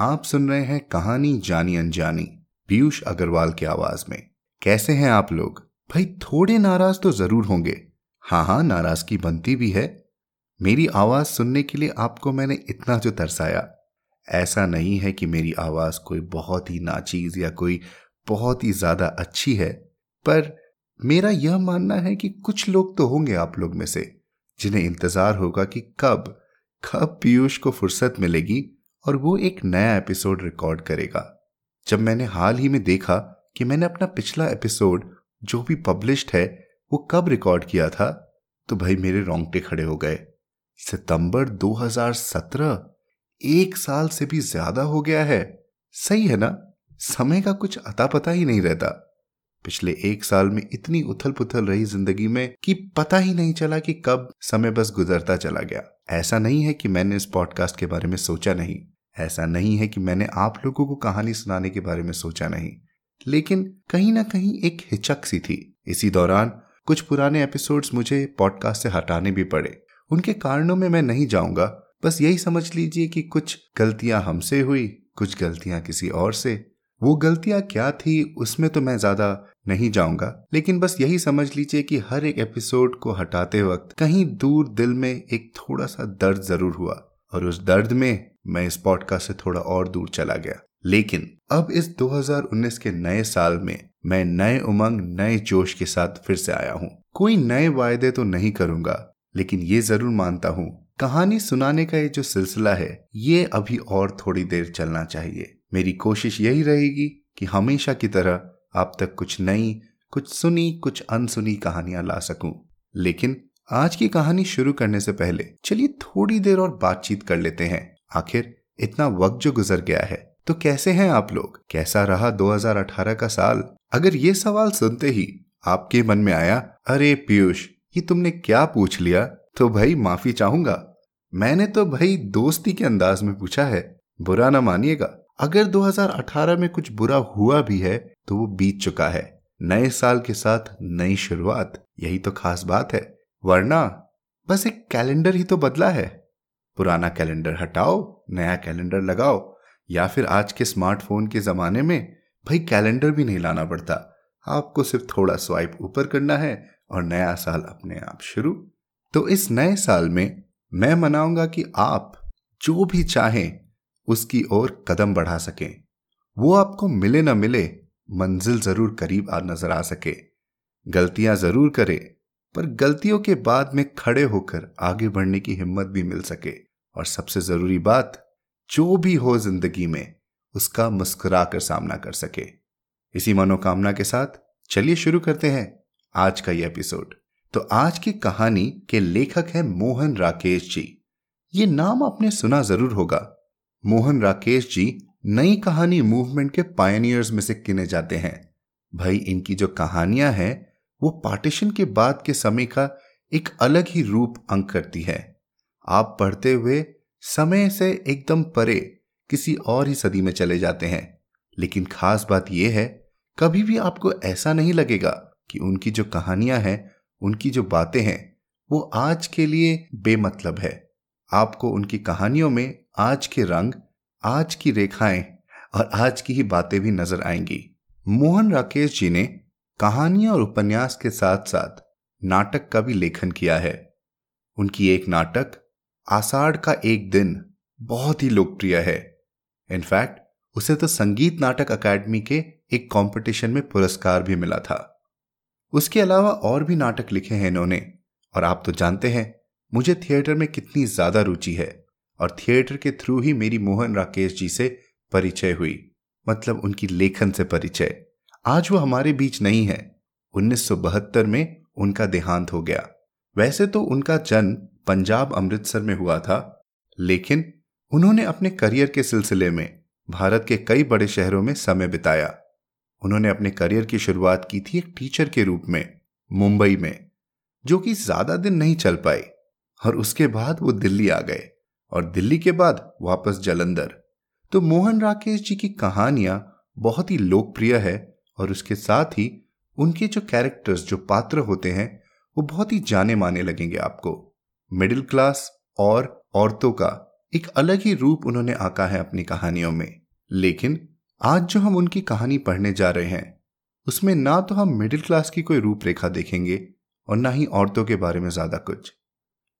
आप सुन रहे हैं कहानी जानी अनजानी, पीयूष अग्रवाल की आवाज़ में। कैसे हैं आप लोग? भाई, थोड़े नाराज़ तो ज़रूर होंगे। हाँ हाँ नाराज़गी बनती भी है। मेरी आवाज़ सुनने के लिए आपको मैंने इतना जो तरसाया। ऐसा नहीं है कि मेरी आवाज़ कोई बहुत ही नाचीज या कोई बहुत ही ज़्यादा अच्छी है, पर मेरा यह मानना है कि कुछ लोग तो होंगे आप लोग में से, जिन्हें इंतज़ार होगा कि कब कब पीयूष को फुर्सत मिलेगी और वो एक नया एपिसोड रिकॉर्ड करेगा। जब मैंने हाल ही में देखा कि मैंने अपना पिछला एपिसोड जो भी पब्लिश्ड है, वो कब रिकॉर्ड किया था तो भाई मेरे रोंगटे खड़े हो गए। सितंबर 2017 एक साल से भी ज़्यादा हो गया है। सही है ना? समय का कुछ अता पता ही नहीं रहता। पिछले एक साल में इतनी उथल पुथल रही ज़िंदगी में कि पता ही नहीं चला कि कब समय बस गुजरता चला गया। ऐसा नहीं है कि मैंने इस पॉडकास्ट के बारे में सोचा नहीं। ऐसा नहीं है कि मैंने आप लोगों को कहानी सुनाने के बारे में सोचा नहीं। लेकिन कहीं ना कहीं एक हिचक सी थी। इसी दौरान कुछ पुराने एपिसोड्स मुझे पॉडकास्ट से हटाने भी पड़े। उनके कारणों में मैं नहीं जाऊँगा। बस यही समझ लीजिए कि कुछ गलतियाँ हमसे हुई, कुछ गलतियाँ किसी और से। वो गलतियाँ क्या थी, उसमें तो मैं ज़्यादा नहीं जाऊँगा। लेकिन बस यही समझ लीजिए कि हर एक एपिसोड को हटाते वक्त कहीं दूर दिल में एक थोड़ा सा दर्द ज़रूर हुआ। और उस दर्द में मैं इस पॉडकास्ट से थोड़ा और दूर चला गया। लेकिन अब इस 2019 के नए साल में मैं नए उमंग, नए जोश के साथ फिर से आया हूँ। कोई नए वायदे तो नहीं करूँगा, लेकिन ये ज़रूर मानता हूँ। कहानी सुनाने का ये जो सिलसिला है, ये अभी और थोड़ी देर चलना चाहिए। मेरी कोशिश यही रहेगी कि हमेशा की तरह आप तक कुछ नई, कुछ सुनी, कुछ अनसुनी कहानियाँ ला सकूँ। लेकिन आज की कहानी शुरू करने से पहले चलिए थोड़ी देर और बातचीत कर लेते हैं। आखिर इतना वक्त जो गुजर गया है तो कैसे हैं आप लोग? कैसा रहा 2018 का साल? अगर ये सवाल सुनते ही आपके मन में आया, अरे पीयूष, ये तुमने क्या पूछ लिया? तो भाई माफ़ी चाहूँगा। मैंने तो भाई दोस्ती के अंदाज में पूछा है, बुरा ना मानिएगा। अगर 2018 में कुछ बुरा हुआ भी है तो वो बीत चुका है। नए साल के साथ नई शुरुआत, यही तो खास बात है। वरना बस एक कैलेंडर ही तो बदला है। पुराना कैलेंडर हटाओ, नया कैलेंडर लगाओ, या फिर आज के स्मार्टफ़ोन के जमाने में भाई कैलेंडर भी नहीं लाना पड़ता। आपको सिर्फ़ थोड़ा स्वाइप ऊपर करना है और नया साल अपने आप शुरू। तो इस नए साल में मैं मनाऊँगा कि आप जो भी चाहें उसकी ओर कदम बढ़ा सकें। वो आपको मिले ना मिले, मंजिल ज़रूर करीब आ नज़र आ सके। गलतियाँ ज़रूर करे पर गलतियों के बाद में खड़े होकर आगे बढ़ने की हिम्मत भी मिल सके। और सबसे ज़रूरी बात, जो भी हो ज़िंदगी में, उसका मुस्कुरा कर सामना कर सके। इसी मनोकामना के साथ चलिए शुरू करते हैं आज का ये एपिसोड। तो आज की कहानी के लेखक है मोहन राकेश जी। ये नाम आपने सुना ज़रूर होगा। मोहन राकेश जी नई कहानी मूवमेंट के पायनियर्स में से गिने जाते हैं। भाई, इनकी जो कहानियाँ हैं वो पार्टीशन के बाद के समय का एक अलग ही रूप अंक करती है। आप पढ़ते हुए समय से एकदम परे किसी और ही सदी में चले जाते हैं। लेकिन खास बात यह है, कभी भी आपको ऐसा नहीं लगेगा कि उनकी जो कहानियाँ हैं, उनकी जो बातें हैं, वो आज के लिए बेमतलब है। आपको उनकी कहानियों में आज के रंग, आज की रेखाएँ और आज की ही बातें भी नज़र आएँगी। मोहन राकेश जी ने कहानियाँ और उपन्यास के साथ साथ नाटक का भी लेखन किया है। उनकी एक नाटक, आषाढ़ का एक दिन, बहुत ही लोकप्रिय है। इनफैक्ट उसे तो संगीत नाटक अकादमी के एक कंपटीशन में पुरस्कार भी मिला था। उसके अलावा और भी नाटक लिखे हैं इन्होंने, और आप तो जानते हैं, मुझे थिएटर में कितनी ज़्यादा रुचि है, और थिएटर के थ्रू ही मेरी मोहन राकेश जी से परिचय हुई मतलब उनकी लेखन से परिचय। आज वो हमारे बीच नहीं है। 1972 में उनका देहांत हो गया। वैसे तो उनका जन्म पंजाब अमृतसर में हुआ था, लेकिन उन्होंने अपने करियर के सिलसिले में भारत के कई बड़े शहरों में समय बिताया। उन्होंने अपने करियर की शुरुआत की थी एक टीचर के रूप में, मुंबई में, जो कि ज़्यादा दिन नहीं चल पाए, और उसके बाद वो दिल्ली आ गए, और दिल्ली के बाद वापस जलंधर। तो मोहन राकेश जी की कहानियाँ बहुत ही लोकप्रिय है और उसके साथ ही उनके जो कैरेक्टर्स जो पात्र होते हैं, वो बहुत ही जाने माने लगेंगे आपको। मिडिल क्लास और औरतों का एक अलग ही रूप उन्होंने आका है अपनी कहानियों में। लेकिन आज जो हम उनकी कहानी पढ़ने जा रहे हैं, उसमें ना तो हम मिडिल क्लास की कोई रूपरेखा देखेंगे और ना ही औरतों के बारे में ज़्यादा कुछ।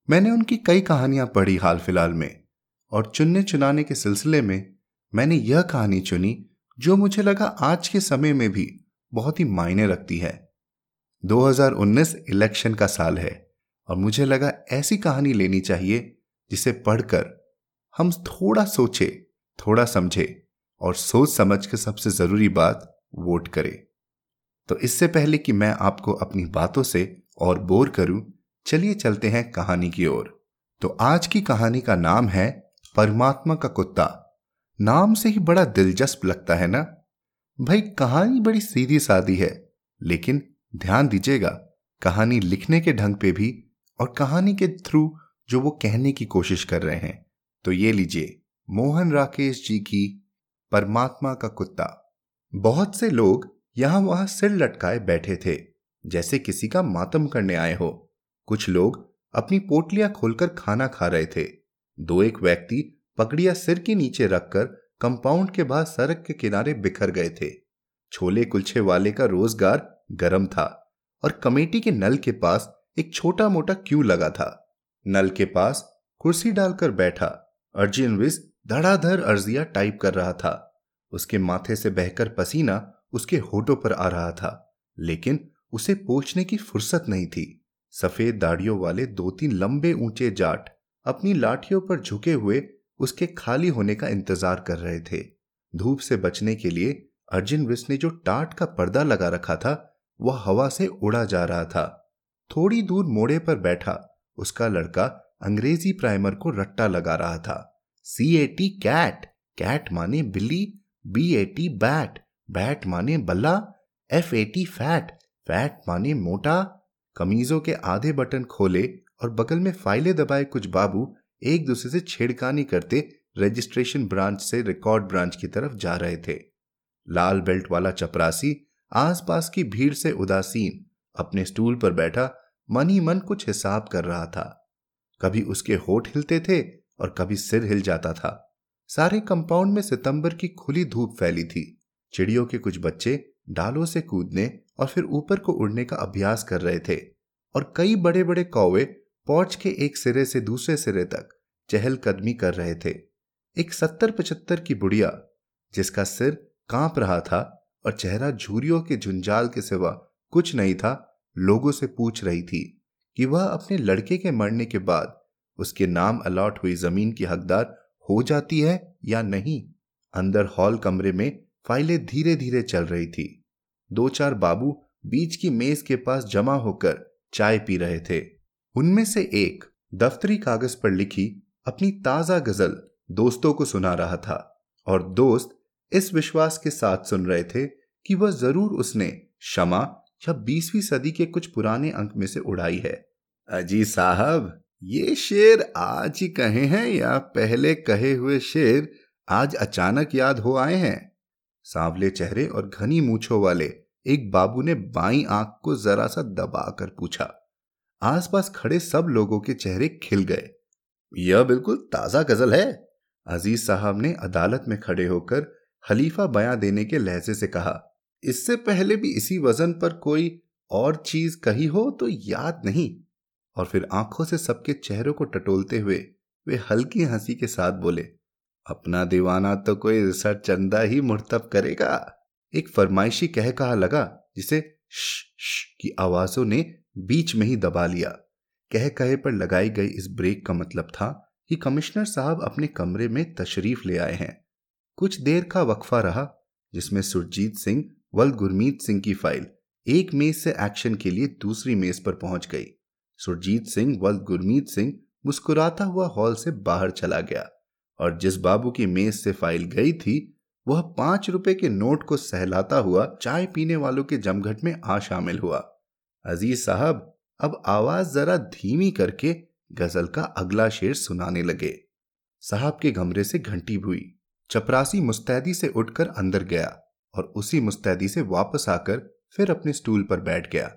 मैंने उनकी कई कहानियाँ पढ़ी हाल फ़िलहाल में और चुनने चुनाने के सिलसिले में मैंने यह कहानी चुनी जो मुझे लगा आज के समय में भी बहुत ही मायने रखती है। 2019 इलेक्शन का साल है और मुझे लगा ऐसी कहानी लेनी चाहिए जिसे पढ़कर हम थोड़ा सोचे, थोड़ा समझे और सोच समझ के सबसे ज़रूरी बात वोट करें। तो इससे पहले कि मैं आपको अपनी बातों से और बोर करूँ, चलिए चलते हैं कहानी की ओर। तो आज की कहानी का नाम है परमात्मा का कुत्ता। नाम से ही बड़ा दिलचस्प लगता है ना? भाई, कहानी बड़ी सीधी सादी है, लेकिन ध्यान दीजिएगा, कहानी लिखने के ढंग पे भी और कहानी के थ्रू जो वो कहने की कोशिश कर रहे हैं। तो ये लीजिए, मोहन राकेश जी की परमात्मा का कुत्ता। बहुत से लोग यहाँ वहाँ सिर लटकाए बैठे थे, जैसे किसी का मातम करने आए हो। कुछ लोग अपनी पोटलियाँ खोलकर खाना खा रहे थे। दो एक व्यक्ति पकड़िया सिर के नीचे रखकर कंपाउंड के बाहर सड़क के किनारे बिखर गए थे। छोले कुलछे वाले का रोज़गार गर्म था और कमेटी के नल के पास एक छोटा मोटा क्यू लगा था। नल के पास कुर्सी डालकर बैठा अर्जुन विस धड़ाधड़ अर्जिया टाइप कर रहा था। उसके माथे से बहकर पसीना उसके होठों पर आ रहा था, लेकिन उसे पोछने की फुर्सत नहीं थी। सफ़ेद दाढ़ियों वाले दो तीन लंबे ऊँचे जाट अपनी लाठियों पर झुके हुए उसके खाली होने का इंतज़ार कर रहे थे। धूप से बचने के लिए अर्जुन विस ने जो टाट का पर्दा लगा रखा था, वह हवा से उड़ा जा रहा था। थोड़ी दूर मोड़े पर बैठा, उसका लड़का अंग्रेज़ी प्राइमर को रट्टा लगा रहा था। C A T cat cat माने बिल्ली B A T bat bat माने बल्ला F A T fat fat माने मोटा। कमीजों के आधे बटन खोले और बगल में फाइलें दबाए कुछ बाबू एक दूसरे से छेड़खानी करते रजिस्ट्रेशन ब्रांच से रिकॉर्ड ब्रांच की तरफ़ जा रहे थे। लाल बेल्ट वाला चपरासी आसपास की भीड़ से उदासीन अपने स्टूल पर बैठा मन ही मन कुछ हिसाब कर रहा था। कभी उसके होठ हिलते थे और कभी सिर हिल जाता था। सारे कंपाउंड में सितंबर की खुली धूप फैली थी। चिड़ियों के कुछ बच्चे डालों से कूदने और फिर ऊपर को उड़ने का अभ्यास कर रहे थे और कई बड़े बड़े कौवे पौच के एक सिरे से दूसरे सिरे तक चहलकदमी कर रहे थे। एक सत्तर पचहत्तर की बुढ़िया, जिसका सिर काँप रहा था और चेहरा झूरियों के झुंझाल के सिवा कुछ नहीं था, लोगों से पूछ रही थी कि वह अपने लड़के के मरने के बाद उसके नाम अलॉट हुई ज़मीन की हकदार हो जाती है या नहीं? अंदर हॉल कमरे में फाइलें धीरे धीरे चल रही थी। दो चार बाबू बीच की मेज के पास जमा होकर चाय पी रहे थे। उनमें से एक दफ्तरी कागज़ पर लिखी अपनी ताज़ा गज़ल दोस्तों को सुना रहा था और दोस्त इस विश्वास के साथ सुन रहे थे कि वह ज़रूर उसने क्षमा या बीसवीं सदी के कुछ पुराने अंक में से उड़ाई है। अजी साहब, ये शेर आज ही कहे हैं या पहले कहे हुए शेर आज अचानक याद हो आए हैं? सांवले चेहरे और घनी मूछों वाले एक बाबू ने बाई आँख को जरा सा दबाकर पूछा। आसपास खड़े सब लोगों के चेहरे खिल गए। यह बिल्कुल ताज़ा गज़ल है अज़ीज़ साहब ने अदालत में खड़े होकर खलीफा बयां देने के लहजे से कहा। इससे पहले भी इसी वज़न पर कोई और चीज़ कही हो तो याद नहीं। और फिर आँखों से सबके चेहरों को टटोलते हुए वे हल्की हँसी के साथ बोले अपना दीवाना तो कोई रिसर्च चंदा ही मुर्तब करेगा। एक फरमाइशी कह कहा लगा जिसे श, श की आवाजों ने बीच में ही दबा लिया। कह कहे पर लगाई गई इस ब्रेक का मतलब था कि कमिश्नर साहब अपने कमरे में तशरीफ़ ले आए हैं। कुछ देर का वक्फा रहा, जिसमें सुरजीत सिंह व गुरमीत सिंह की फ़ाइल एक मेज से एक्शन के लिए दूसरी मेज पर पहुँच गई। सुरजीत सिंह व गुरमीत सिंह मुस्कुराता हुआ हॉल से बाहर चला गया और जिस बाबू की मेज से फ़ाइल गई थी, वह पाँच रुपए के नोट को सहलाता हुआ चाय पीने वालों के जमघट में आ शामिल हुआ। अज़ीज़ साहब अब आवाज़ जरा धीमी करके गज़ल का अगला शेर सुनाने लगे। साहब के कमरे से घंटी हुई चपरासी मुस्तैदी से उठकर अंदर गया और उसी मुस्तैदी से वापस आकर फिर अपने स्टूल पर बैठ गया।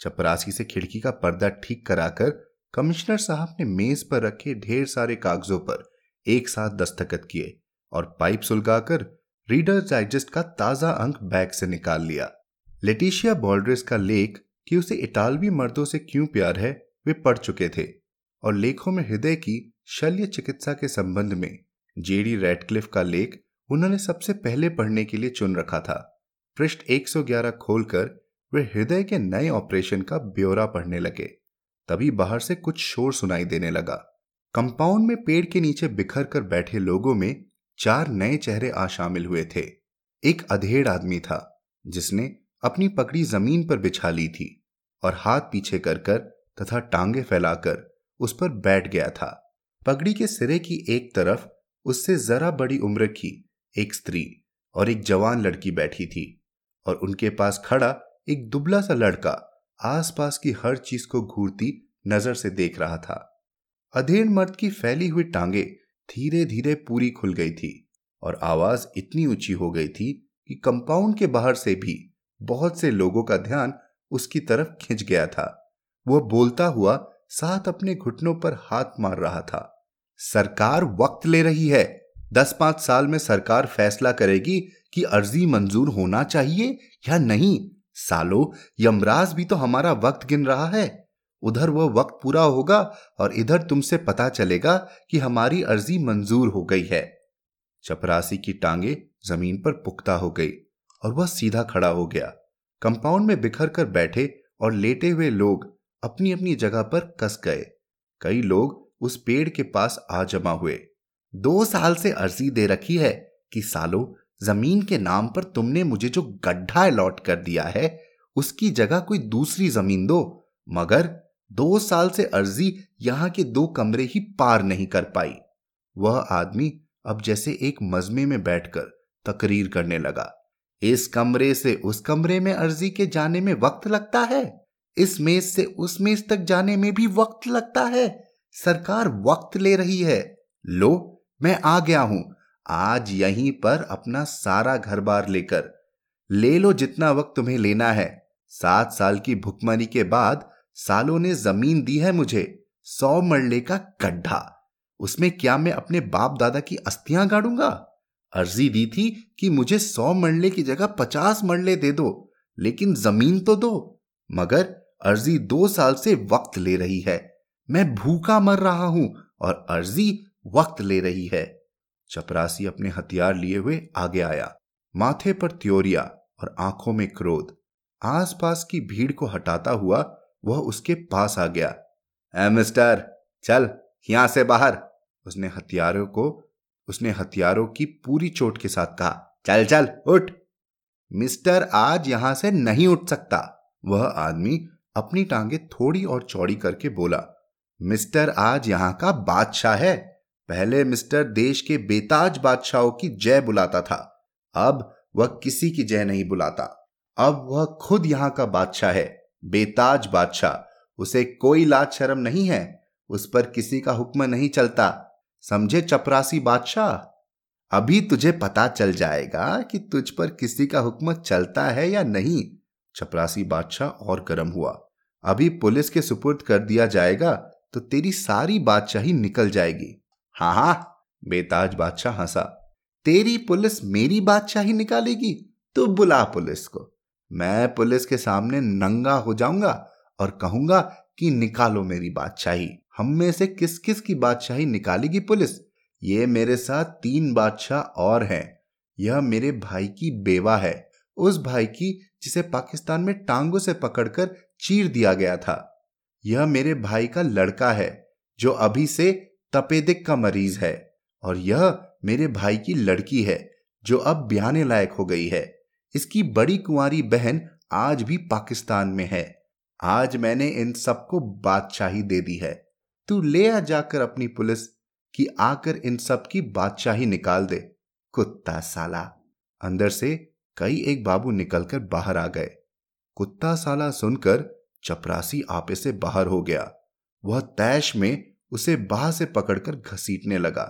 चपरासी से खिड़की का पर्दा ठीक कराकर कमिश्नर साहब ने मेज पर रखे ढेर सारे कागजों पर एक साथ दस्तखत किए और पाइप सुलगाकर रीडर डाइजेस्ट का ताज़ा अंक बैग से निकाल लिया। लेटिशिया बॉल्ड्रेस का लेख कि उसे इटालवी मर्दों से क्यों प्यार है, वे पढ़ चुके थे और लेखों में हृदय की शल्य चिकित्सा के संबंध में जेडी रेडक्लिफ का लेख उन्होंने सबसे पहले पढ़ने के लिए चुन रखा था। पृष्ठ 111 खोलकर वे हृदय के नए ऑपरेशन का ब्यौरा पढ़ने लगे। तभी बाहर से कुछ शोर सुनाई देने लगा। कंपाउंड में पेड़ के नीचे बिखर कर बैठे लोगों में चार नए चेहरे आ शामिल हुए थे। एक अधेड़ आदमी था, जिसने अपनी पकड़ी ज़मीन पर बिछा ली थी और हाथ पीछे कर कर तथा टांगे फैलाकर उस पर बैठ गया था। पगड़ी के सिरे की एक तरफ़ उससे जरा बड़ी उम्र की एक स्त्री और एक जवान लड़की बैठी थी और उनके पास खड़ा एक दुबला सा लड़का आसपास की हर चीज़ को घूरती नज़र से देख रहा था। अधेड़ मर्द की फैली हुई टांगे धीरे धीरे पूरी खुल गई थी और आवाज़ इतनी ऊँची हो गई थी कि कंपाउंड के बाहर से भी बहुत से लोगों का ध्यान उसकी तरफ़ खिंच गया था। वह बोलता हुआ साथ अपने घुटनों पर हाथ मार रहा था। सरकार वक्त ले रही है। दस पाँच साल में सरकार फैसला करेगी कि अर्जी मंजूर होना चाहिए या नहीं। सालो, यमराज भी तो हमारा वक्त गिन रहा है। उधर वह वक्त पूरा होगा और इधर तुमसे पता चलेगा कि हमारी अर्जी मंजूर हो गई है। चपरासी की टांगे ज़मीन पर पुख्ता हो गई। और वह सीधा खड़ा हो गया। कंपाउंड में बिखर कर बैठे और लेटे हुए लोग अपनी अपनी जगह पर कस गए। कई लोग उस पेड़ के पास आ जमा हुए। दो साल से अर्जी दे रखी है कि, सालो, ज़मीन के नाम पर तुमने मुझे जो गड्ढा अलॉट कर दिया है, उसकी जगह कोई दूसरी ज़मीन दो, मगर दो साल से अर्जी यहाँ के दो कमरे ही पार नहीं कर पाई। वह आदमी अब जैसे एक मजमे में बैठकर तकरीर करने लगा। इस कमरे से उस कमरे में अर्जी के जाने में वक्त लगता है। इस मेज से उस मेज तक जाने में भी वक्त लगता है। सरकार वक्त ले रही है। लो, मैं आ गया हूँ। आज यहीं पर अपना सारा घर बार लेकर। ले लो जितना वक्त तुम्हें लेना है। सात साल की भुखमरी के बाद सालों ने ज़मीन दी है मुझे, सौ मरले का गड्ढा। उसमें क्या मैं अपने बाप दादा की अस्थियाँ गाड़ूँगा? अर्जी दी थी कि मुझे सौ मरले की जगह पचास मरले दे दो, लेकिन ज़मीन तो दो, मगर अर्जी दो साल से वक्त ले रही है। मैं भूखा मर रहा हूँ और अर्जी वक्त ले रही है। चपरासी अपने हथियार लिए हुए आगे आया, माथे पर त्योरिया और आँखों में क्रोध। आसपास की भीड़ को हटाता हुआ वह उसके पास आ गया। ए, मिस्टर, चल, यहाँ से बाहर। उसने हथियारों को उसने हथियारों की पूरी चोट के साथ कहा, चल चल, उठ। मिस्टर आज यहाँ से नहीं उठ सकता। वह आदमी अपनी टांगे थोड़ी और चौड़ी करके बोला, मिस्टर आज यहाँ का बादशाह है। पहले मिस्टर देश के बेताज बादशाहों की जय बुलाता था, अब वह किसी की जय नहीं बुलाता। अब वह खुद यहाँ का बादशाह है, बेताज बादशाह। उसे कोई लाज शर्म नहीं है, उस पर किसी का हुक्म नहीं चलता। समझे चपरासी बादशाह? अभी तुझे पता चल जाएगा कि तुझ पर किसी का हुक्म चलता है या नहीं। चपरासी बादशाह और गर्म हुआ। अभी पुलिस के सुपुर्द कर दिया जाएगा तो तेरी सारी बादशाही निकल जाएगी। हाँ हाँ बेताज बादशाह हंसा। तेरी पुलिस मेरी बादशाही निकालेगी? तो बुला पुलिस को। मैं पुलिस के सामने नंगा हो जाऊँगा और कहूँगा कि निकालो मेरी बादशाही। हम में से किस किस की बादशाही निकालेगी पुलिस? ये मेरे साथ तीन बादशाह और हैं। यह मेरे भाई की बेवा है। उस भाई की, जिसे पाकिस्तान में टांगों से पकड़कर चीर दिया गया था। यह मेरे भाई का लड़का है, जो अभी से तपेदिक का मरीज़ है। और यह मेरे भाई की लड़की है, जो अब ब्याने लायक हो गई है। इसकी बड़ी कुंवारी बहन आज भी पाकिस्तान में है। आज मैंने इन सबको बादशाही दे दी है। तू ले आ जाकर अपनी पुलिस कि आकर इन सब की बादशाही निकाल दे, कुत्ता साला। अंदर से कई एक बाबू निकलकर बाहर आ गए। कुत्ता साला सुनकर चपरासी आपे से बाहर हो गया। वह तैश में उसे बाह से पकड़कर घसीटने लगा।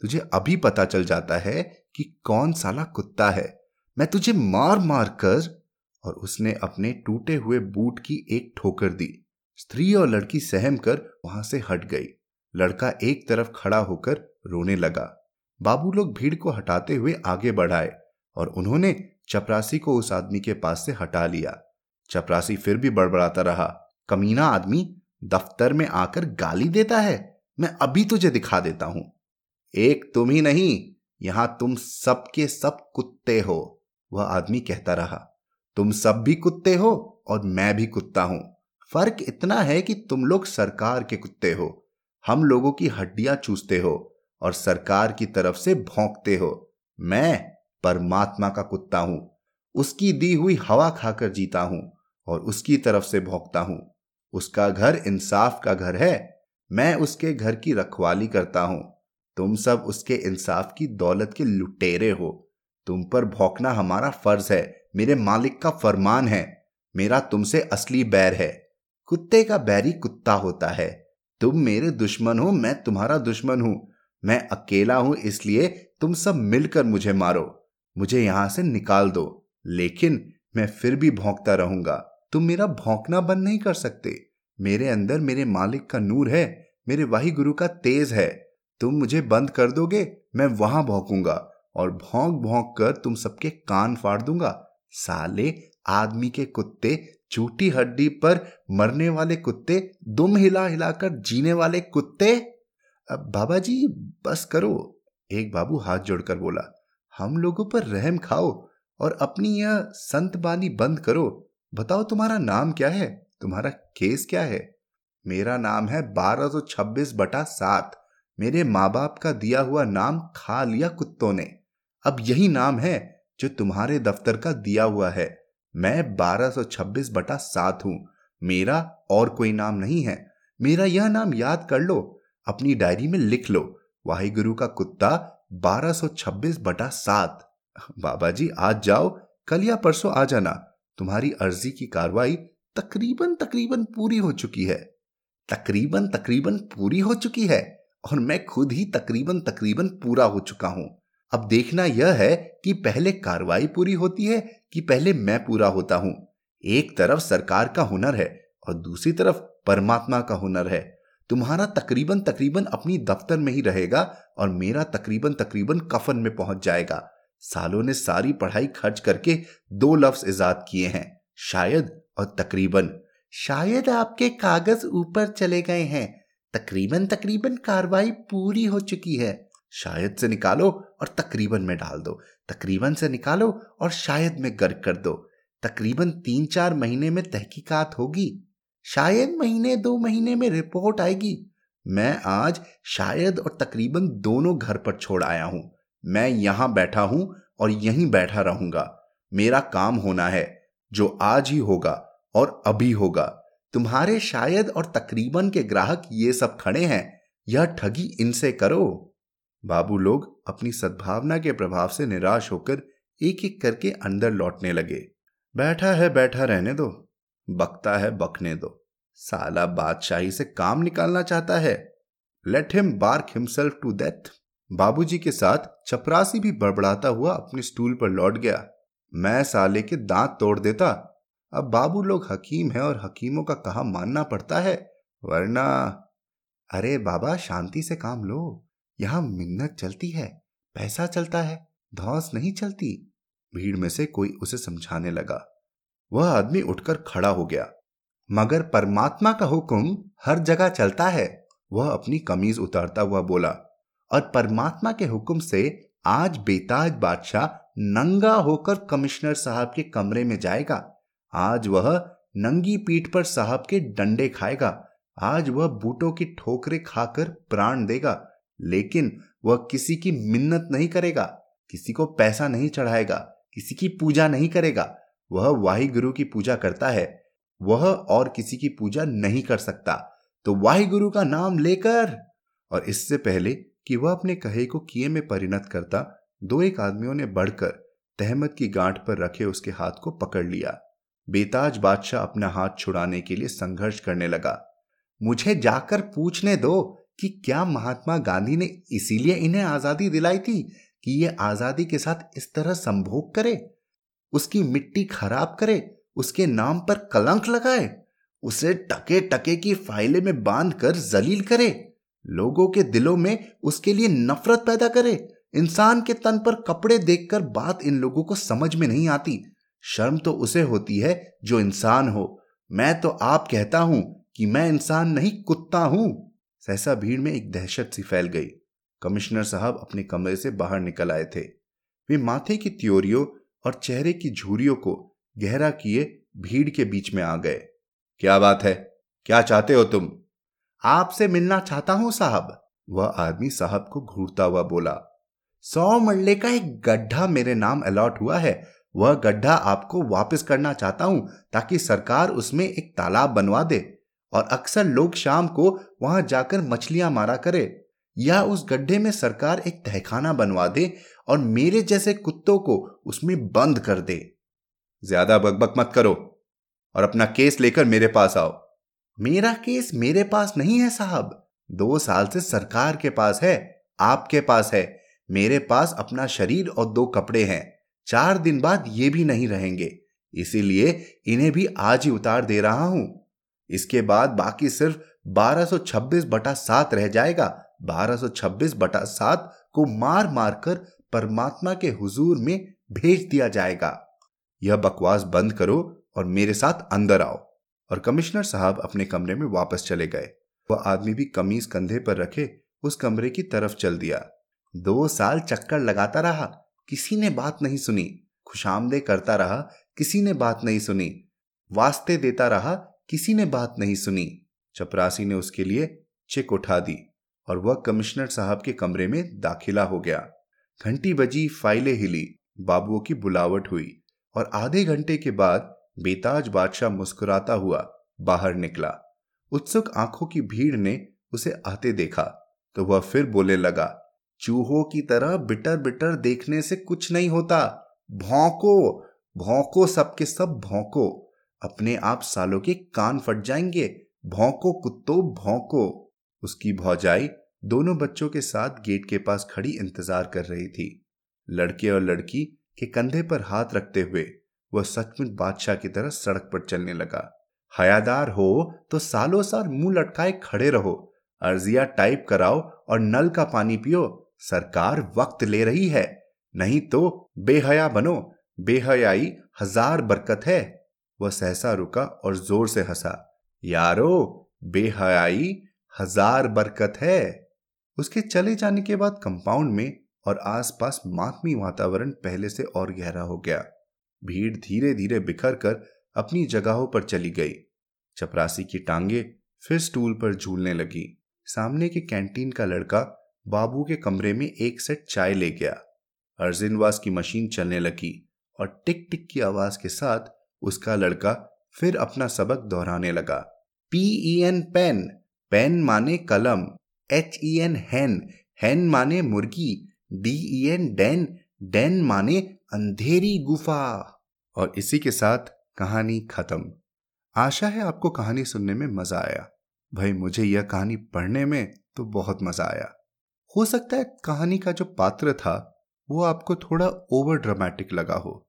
तुझे अभी पता चल जाता है कि कौन साला कुत्ता है। मैं तुझे मार मार कर और उसने अपने टूटे हुए बूट की एक ठोकर दी। स्त्री और लड़की सहम कर वहाँ से हट गई। लड़का एक तरफ़ खड़ा होकर रोने लगा। बाबू लोग भीड़ को हटाते हुए आगे बढ़ाए और उन्होंने चपरासी को उस आदमी के पास से हटा लिया। चपरासी फिर भी बड़बड़ाता रहा। कमीना आदमी, दफ्तर में आकर गाली देता है? मैं अभी तुझे दिखा देता हूँ। एक तुम ही नहीं, यहाँ तुम सबके सब कुत्ते हो। वह आदमी कहता रहा, तुम सब भी कुत्ते हो और मैं भी कुत्ता हूँ। फ़र्क इतना है कि तुम लोग सरकार के कुत्ते हो। हम लोगों की हड्डियाँ चूसते हो और सरकार की तरफ़ से भौंकते हो। मैं परमात्मा का कुत्ता हूँ। उसकी दी हुई हवा खाकर जीता हूँ और उसकी तरफ़ से भौंकता हूँ। उसका घर इंसाफ का घर है। मैं उसके घर की रखवाली करता हूँ। तुम सब उसके इंसाफ की दौलत के लुटेरे हो। तुम पर भौंकना हमारा फ़र्ज़ है। मेरे मालिक का फरमान है। मेरा तुमसे असली बैर है। कुत्ते का बैरी कुत्ता होता है। तुम मेरे दुश्मन हो, मैं तुम्हारा दुश्मन हूँ। मैं अकेला हूँ, इसलिए तुम सब मिलकर मुझे मारो। मुझे यहाँ से निकाल दो, लेकिन मैं फिर भी भौंकता रहूँगा। तुम मेरा भौंकना बंद नहीं कर सकते। मेरे अंदर मेरे मालिक का नूर है, मेरे वाही गुरु का तेज है। तुम मुझे बंद कर दोगे, मैं वहाँ भौंकूँगा और भौंक भौंक कर तुम सबके कान फाड़ दूँगा। साले आदमी के कुत्ते झूठी हड्डी पर मरने वाले कुत्ते दुम हिला हिलाकर जीने वाले कुत्ते? अब बाबा जी बस करो। एक बाबू हाथ जोड़कर बोला, हम लोगों पर रहम खाओ और अपनी यह संत बानी बंद करो। बताओ तुम्हारा नाम क्या है? तुम्हारा केस क्या है? मेरा नाम है बारह सौ छब्बीस बटा सात। मेरे माँ बाप का दिया हुआ नाम खा लिया कुत्तों ने। अब यही नाम है जो तुम्हारे दफ्तर का दिया हुआ है। मैं बारह सौ छब्बीस बटा सात हूँ। मेरा और कोई नाम नहीं है। मेरा यह नाम याद कर लो। अपनी डायरी में लिख लो। वाहि गुरु का कुत्ता बारह सौ छब्बीस बटा सात। बाबा जी आज जाओ। कल या परसों आ जाना। तुम्हारी अर्जी की कार्रवाई तकरीबन तकरीबन पूरी हो चुकी है। तकरीबन तकरीबन पूरी हो चुकी है। और मैं खुद ही तकरीबन तकरीबन पूरा हो चुका हूँ। अब देखना यह है कि पहले कार्रवाई पूरी होती है कि पहले मैं पूरा होता हूँ। एक तरफ़ सरकार का हुनर है और दूसरी तरफ़ परमात्मा का हुनर है। तुम्हारा तकरीबन तकरीबन अपनी दफ्तर में ही रहेगा और मेरा तकरीबन तकरीबन कफन में पहुँच जाएगा। सालों ने सारी पढ़ाई खर्च करके दो लफ्ज इजाद किए हैं, शायद और तकरीबन। शायद आपके कागज़ ऊपर चले गए हैं। तकरीबन तकरीबन कार्रवाई पूरी हो चुकी है। शायद से निकालो और तकरीबन में डाल दो। तकरीबन से निकालो और शायद में गर्क कर दो। तकरीबन तीन चार महीने में तहकीकात होगी। शायद महीने, दो महीने में रिपोर्ट आएगी। मैं आज शायद और तकरीबन दोनों घर पर छोड़ आया हूँ। मैं यहाँ बैठा हूँ और यहीं बैठा रहूँगा। मेरा काम होना है, जो आज ही होगा और अभी होगा। तुम्हारे शायद और तकरीबन के ग्राहक ये सब खड़े हैं। यह ठगी इनसे करो। बाबू लोग अपनी सद्भावना के प्रभाव से निराश होकर एक एक करके अंदर लौटने लगे। बैठा है, बैठा रहने दो। बकता है, बकने दो। साला बादशाही से काम निकालना चाहता है। Let him bark himself to death बाबूजी के साथ चपरासी भी बड़बड़ाता हुआ अपने स्टूल पर लौट गया। मैं साले के दांत तोड़ देता। अब बाबू लोग हकीम है और हकीमों का कहा मानना पड़ता है। वरना, अरे बाबा, शांति से काम लो। यहाँ मिन्नत चलती है, पैसा चलता है, धौस नहीं चलती। भीड़ में से कोई उसे समझाने लगा। वह आदमी उठकर खड़ा हो गया। मगर परमात्मा का हुक्म हर जगह चलता है, वह अपनी कमीज उतारता हुआ बोला, और परमात्मा के हुक्म से आज बेताज बादशाह नंगा होकर कमिश्नर साहब के कमरे में जाएगा। आज वह नंगी पीठ पर साहब के डंडे खाएगा। आज वह बूटों की ठोकरे खाकर प्राण देगा। लेकिन वह किसी की मिन्नत नहीं करेगा, किसी को पैसा नहीं चढ़ाएगा, किसी की पूजा नहीं करेगा, वह वाहि गुरु की पूजा करता है, वह और किसी की पूजा नहीं कर सकता। तो वाहि गुरु का नाम लेकर। और इससे पहले कि वह अपने कहे को किए में परिणत करता, दो एक आदमियों ने बढ़कर तहमद की गांठ पर रखे उसके हाथ को पकड़ लिया। बेताज बादशाह अपना हाथ छुड़ाने के लिए संघर्ष करने लगा। मुझे जाकर पूछने दो कि क्या महात्मा गांधी ने इसीलिए इन्हें आज़ादी दिलाई थी कि ये आज़ादी के साथ इस तरह संभोग करे, उसकी मिट्टी खराब करे, उसके नाम पर कलंक लगाए, उसे टके टके की फाइले में बाँध कर जलील करे, लोगों के दिलों में उसके लिए नफरत पैदा करे, इंसान के तन पर कपड़े देखकर बात इन लोगों को समझ में नहीं आती। शर्म तो उसे होती है जो इंसान हो। मैं तो आप कहता हूँ कि मैं इंसान नहीं, कुत्ता हूँ। सहसा भीड़ में एक दहशत सी फैल गई। कमिश्नर साहब अपने कमरे से बाहर निकल आए थे। वे माथे की त्योरियों और चेहरे की झूरियों को गहरा किए भीड़ के बीच में आ गए। क्या बात है? क्या चाहते हो तुम? आपसे मिलना चाहता हूँ साहब। वह आदमी साहब को घूरता हुआ बोला, सौ मरले का एक गड्ढा मेरे नाम अलॉट हुआ है। वह गड्ढा आपको वापस करना चाहता हूँ ताकि सरकार उसमें एक तालाब बनवा दे और अक्सर लोग शाम को वहाँ जाकर मछलियाँ मारा करे, या उस गड्ढे में सरकार एक तहखाना बनवा दे और मेरे जैसे कुत्तों को उसमें बंद कर दे। ज़्यादा बकबक मत करो और अपना केस लेकर मेरे पास आओ। मेरा केस मेरे पास नहीं है साहब। दो साल से सरकार के पास है, आपके पास है। मेरे पास अपना शरीर और दो कपड़े हैं। चार दिन बाद ये भी नहीं रहेंगे। इसीलिए इन्हें भी आज ही उतार दे रहा हूँ। इसके बाद बाकी सिर्फ़ 1226 बटा सात रह जाएगा। 1226 बटा सात को मार मार कर परमात्मा के हुजूर में भेज दिया जाएगा। यह बकवास बंद करो और मेरे साथ अंदर आओ। और कमिश्नर साहब अपने कमरे में वापस चले गए। वह आदमी भी कमीज कंधे पर रखे उस कमरे की तरफ़ चल दिया। दो साल चक्कर लगाता रहा। किसी ने बात नहीं सुनी। खुशामदे करता रहा। किसी ने बात नहीं सुनी। वास्ते देता रहा। किसी ने बात नहीं सुनी। चपरासी ने उसके लिए चिक उठा दी और वह कमिश्नर साहब के कमरे में दाखिला हो गया। घंटी बजी, फाइलें हिली, बाबुओं की बुलावट हुई और आधे घंटे के बाद बेताज बादशाह मुस्कुराता हुआ बाहर निकला। उत्सुक आँखों की भीड़ ने उसे आते देखा तो वह फिर बोले लगा, चूहों की तरह बिटर बिटर देखने से कुछ नहीं होता। भौंको भौंको सबके सब भौंको। अपने आप सालों के कान फट जाएँगे। भौंको कुत्तो, भौंको। उसकी भौजाई दोनों बच्चों के साथ गेट के पास खड़ी इंतज़ार कर रही थी। लड़के और लड़की के कंधे पर हाथ रखते हुए वह सचमुच बादशाह की तरह सड़क पर चलने लगा। हयादार हो तो सालों साल मुँह लटकाए खड़े रहो। अर्जिया टाइप कराओ और नल का पानी पियो। सरकार वक्त ले रही है। नहीं तो बेहया बनो। बेहयाई हज़ार बरकत है। वह सहसा रुका और ज़ोर से हंसा। यारो, बेहयाई हज़ार बरकत है। उसके चले जाने के बाद कंपाउंड में और आसपास मातमी वातावरण पहले से और गहरा हो गया। भीड़ धीरे धीरे बिखर कर अपनी जगहों पर चली गई। चपरासी की टांगे फिर स्टूल पर झूलने लगी। सामने के कैंटीन का लड़का बाबू के कमरे में एक सेट चाय ले गया। अर्जिनवास की मशीन चलने लगी और टिक टिक की आवाज़ के साथ उसका लड़का फिर अपना सबक दोहराने लगा। P E N pen pen माने कलम H E N hen hen माने मुर्गी D E N den den माने अंधेरी गुफा। और इसी के साथ कहानी खत्म। आशा है आपको कहानी सुनने में मज़ा आया। भाई, मुझे यह कहानी पढ़ने में तो बहुत मज़ा आया। हो सकता है कहानी का जो पात्र था, वो आपको थोड़ा ओवर ड्रामेटिक लगा हो।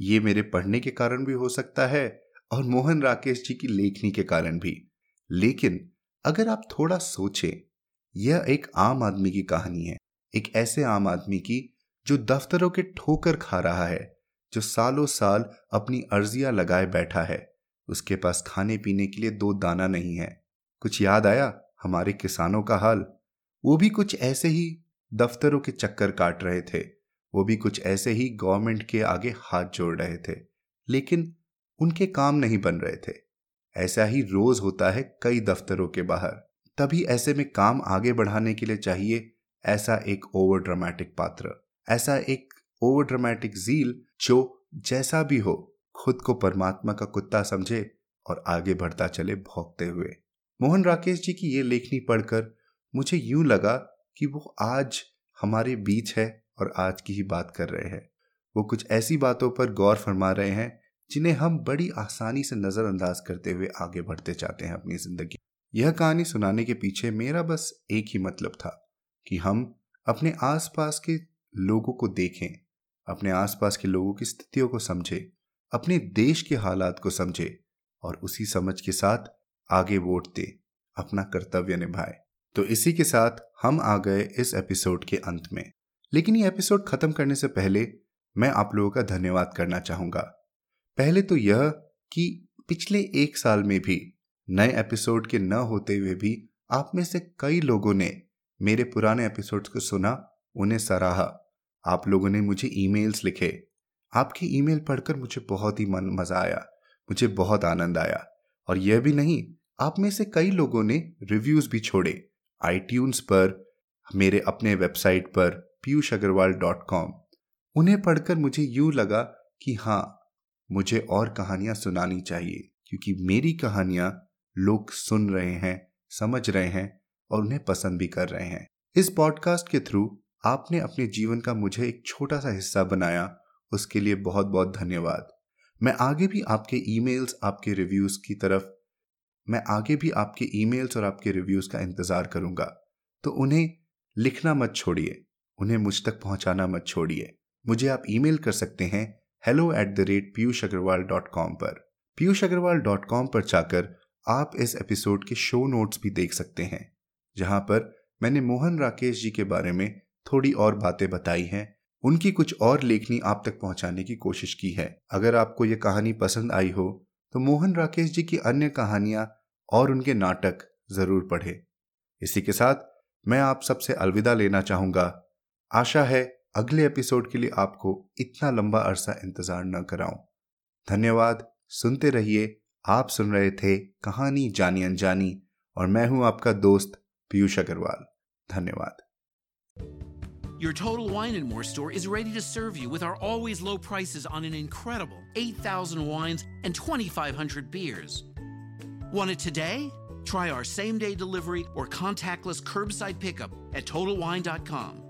ये मेरे पढ़ने के कारण भी हो सकता है और मोहन राकेश जी की लेखनी के कारण भी। लेकिन अगर आप थोड़ा सोचें, यह एक आम आदमी की कहानी है। एक ऐसे आम आदमी की जो दफ्तरों के ठोकर खा रहा है, जो सालों साल अपनी अर्जियाँ लगाए बैठा है। उसके पास खाने पीने के लिए दो दाना नहीं है। कुछ याद आया? हमारे किसानों का हाल। वो भी कुछ ऐसे ही दफ्तरों के चक्कर काट रहे थे। वो भी कुछ ऐसे ही गवर्नमेंट के आगे हाथ जोड़ रहे थे। लेकिन उनके काम नहीं बन रहे थे। ऐसा ही रोज होता है कई दफ्तरों के बाहर। तभी ऐसे में काम आगे बढ़ाने के लिए चाहिए ऐसा एक ओवर ड्रामेटिक पात्र, ऐसा एक ओवर ड्रामेटिक जील जो जैसा भी हो, खुद को परमात्मा का कुत्ता समझे और आगे बढ़ता चले भोगते हुए। मोहन राकेश जी की ये लेखनी पढ़कर मुझे यूँ लगा कि वो आज हमारे बीच है और आज की ही बात कर रहे हैं। वो कुछ ऐसी बातों पर गौर फरमा रहे हैं जिन्हें हम बड़ी आसानी से नजरअंदाज करते हुए आगे बढ़ते जाते हैं अपनी ज़िंदगी। यह कहानी सुनाने के पीछे मेरा बस एक ही मतलब था कि हम अपने आसपास के लोगों को देखें, अपने आसपास के लोगों की स्थितियों को समझें, अपने देश के हालात को समझे और उसी समझ के साथ आगे वोट दे, अपना कर्तव्य निभाए। तो इसी के साथ हम आ गए इस एपिसोड के अंत में। लेकिन ये एपिसोड खत्म करने से पहले मैं आप लोगों का धन्यवाद करना चाहूँगा। पहले तो यह कि पिछले एक साल में भी, नए एपिसोड के न होते हुए भी, आप में से कई लोगों ने मेरे पुराने एपिसोड्स को सुना, उन्हें सराहा। आप लोगों ने मुझे ईमेल्स लिखे। आपकी ईमेल पढ़कर मुझे बहुत ही मन, मज़ा आया, मुझे बहुत आनंद आया। और यह भी नहीं, आप में से कई लोगों ने रिव्यूज़ भी छोड़े। आई पर, मेरे अपने वेबसाइट पर, पीयूष अग्रवाल डॉट कॉम उन्हें पढ़कर मुझे यूँ लगा कि हाँ मुझे और कहानियाँ सुनानी चाहिए, क्योंकि मेरी कहानियाँ लोग सुन रहे हैं, समझ रहे हैं और उन्हें पसंद भी कर रहे हैं। इस पॉडकास्ट के थ्रू आपने अपने जीवन का मुझे एक छोटा सा हिस्सा बनाया, उसके लिए बहुत बहुत धन्यवाद। मैं आगे भी आपके ईमेल्स आपके रिव्यूज़ की तरफ़, मैं आगे भी आपके ईमेल्स और आपके रिव्यूज़ का इंतज़ार करूँगा। तो उन्हें लिखना मत छोड़िए, उन्हें मुझ तक पहुंचाना मत छोड़िए। मुझे आप ईमेल कर सकते हैं hello at the rate Piyush Agarwal dot com पर। पीयूष अग्रवाल डॉट कॉम पर जाकर आप इस एपिसोड के शो नोट्स भी देख सकते हैं, जहाँ पर मैंने मोहन राकेश जी के बारे में थोड़ी और बातें बताई हैं। उनकी कुछ और लेखनी आप तक पहुँचाने की कोशिश की है। अगर आपको ये कहानी पसंद आई हो तो मोहन राकेश जी की अन्य कहानियाँ और उनके नाटक ज़रूर पढ़े। इसी के साथ मैं आप सबसे अलविदा लेना चाहूँगा। आशा है अगले एपिसोड के लिए आपको इतना लंबा अरसा इंतज़ार न कराऊं धन्यवाद सुनते रहिए आप सुन रहे थे कहानी जानी अनजानी और मैं हूँ आपका दोस्त पीयूष अग्रवाल धन्यवाद Your Total Wine and More store is ready to serve you with our always low prices on an incredible 8,000 wines and 2,500 beers. Want it today? Try our same day delivery or contactless curbside pickup at TotalWine.com.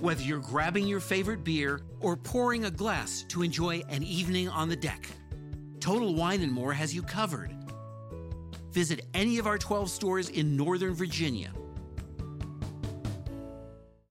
Whether you're grabbing your favorite beer or pouring a glass to enjoy an evening on the deck, Total Wine and More has you covered. Visit any of our 12 stores in Northern Virginia